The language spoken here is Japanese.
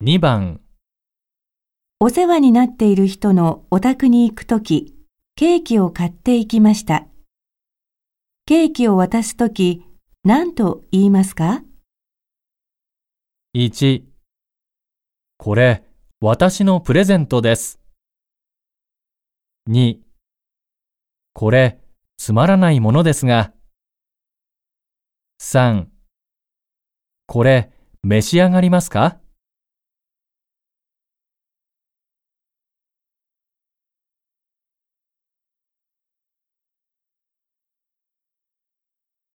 2番、お世話になっている人のお宅に行くとき、ケーキを買って行きました。ケーキを渡すとき、何と言いますか？1、これ、私のプレゼントです。2、これ、つまらないものですが。3、これ、召し上がりますか？